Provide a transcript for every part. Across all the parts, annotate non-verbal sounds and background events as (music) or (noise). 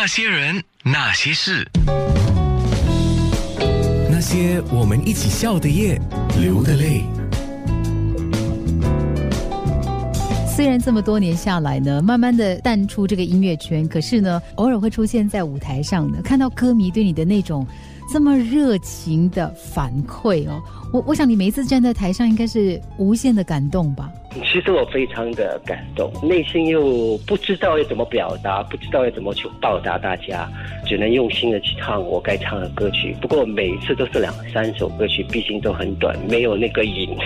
那些人，那些事，那些我们一起笑的夜，流的泪。虽然这么多年下来呢，慢慢的淡出这个音乐圈，可是呢，偶尔会出现在舞台上的，看到歌迷对你的那种这么热情的反馈哦，我我想你每一次站在台上，应该是无限的感动吧。其实我非常的感动，内心又不知道要怎么表达，不知道要怎么去报答大家，只能用心的去唱我该唱的歌曲。不过每一次都是两三首歌曲，毕竟都很短，没有那个瘾。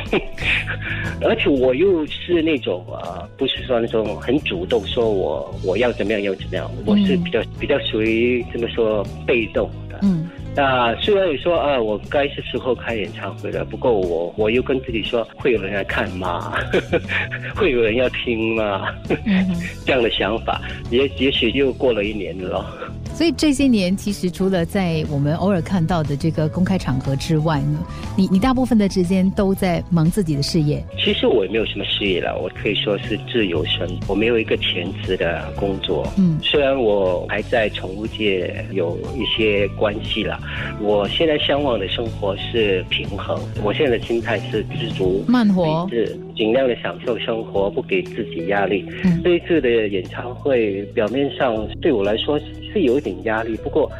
(laughs) 而且我又是那种啊，不是说那种很主动说我我要怎么样要怎么样，我是比较比较属于怎么说被动。那虽然你说啊，我该是时候开演唱会了，不过我我又跟自己说，会有人来看吗？(laughs) 会有人要听吗？(laughs) 这样的想法，也也许又过了一年了。所以这些年，其实除了在我们偶尔看到的这个公开场合之外呢，你你大部分的时间都在忙自己的事业。其实我也没有什么事业了，我可以说是自由身，我没有一个全职的工作。嗯，虽然我还在宠物界有一些关系了，我现在向往的生活是平衡。我现在的心态是知足，慢活，是尽量的享受生活，不给自己压力。这一次的演唱会，表面上对我来说。是有一点压力，不过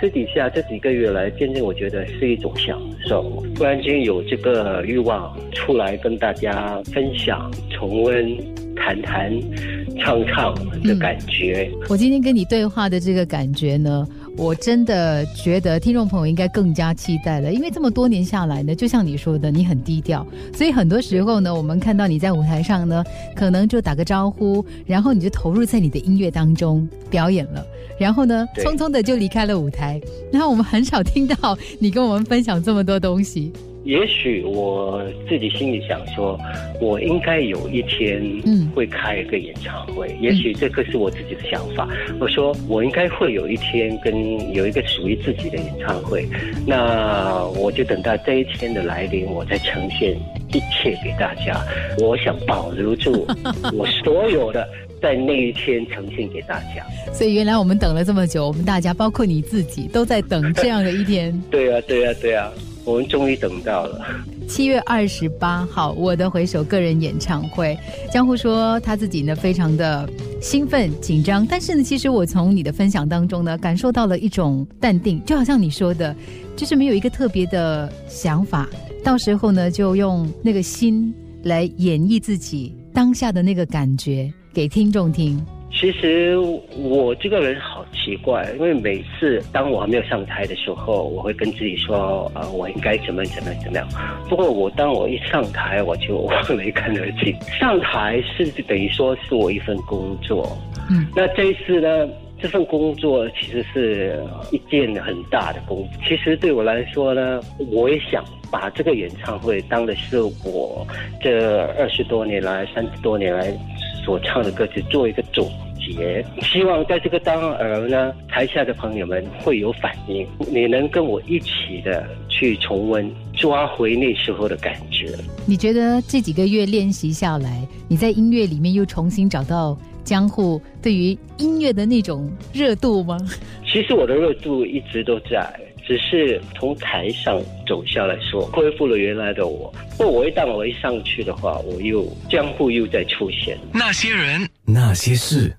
私底下这几个月来，渐渐我觉得是一种享受。突然间有这个欲望出来跟大家分享、重温、谈谈、唱唱的感觉。我今天跟你对话的这个感觉呢？我真的觉得听众朋友应该更加期待了，因为这么多年下来呢，就像你说的，你很低调，所以很多时候呢，我们看到你在舞台上呢，可能就打个招呼，然后你就投入在你的音乐当中表演了，然后呢，匆匆的就离开了舞台，然后我们很少听到你跟我们分享这么多东西。也许我自己心里想说，我应该有一天会开一个演唱会。也许这个是我自己的想法。我说我应该会有一天跟有一个属于自己的演唱会。那我就等到这一天的来临，我再呈现一切给大家。我想保留住 (laughs) 我所有的，在那一天呈现给大家。所以原来我们等了这么久，我们大家包括你自己都在等这样的一天。(laughs) 对啊，对啊，对啊。我们终于等到了七月二十八号，我的回首个人演唱会。江湖说他自己呢非常的兴奋紧张，但是呢，其实我从你的分享当中呢感受到了一种淡定，就好像你说的，就是没有一个特别的想法，到时候呢就用那个心来演绎自己当下的那个感觉给听众听。其实我这个人好奇怪，因为每次当我还没有上台的时候，我会跟自己说，呃，我应该怎么怎么怎么样。不过我当我一上台，我就忘了一干二净。上台是等于说是我一份工作，嗯，那这一次呢，这份工作其实是一件很大的工。其实对我来说呢，我也想把这个演唱会当的是我这二十多年来、三十多年来所唱的歌曲做一个总。结，希望在这个当儿呢，台下的朋友们会有反应，你能跟我一起的去重温，抓回那时候的感觉。你觉得这几个月练习下来，你在音乐里面又重新找到江户对于音乐的那种热度吗？其实我的热度一直都在，只是从台上走下来说，恢复了原来的我。不，我一旦我一上去的话，我又江湖又在出现。那些人，那些事。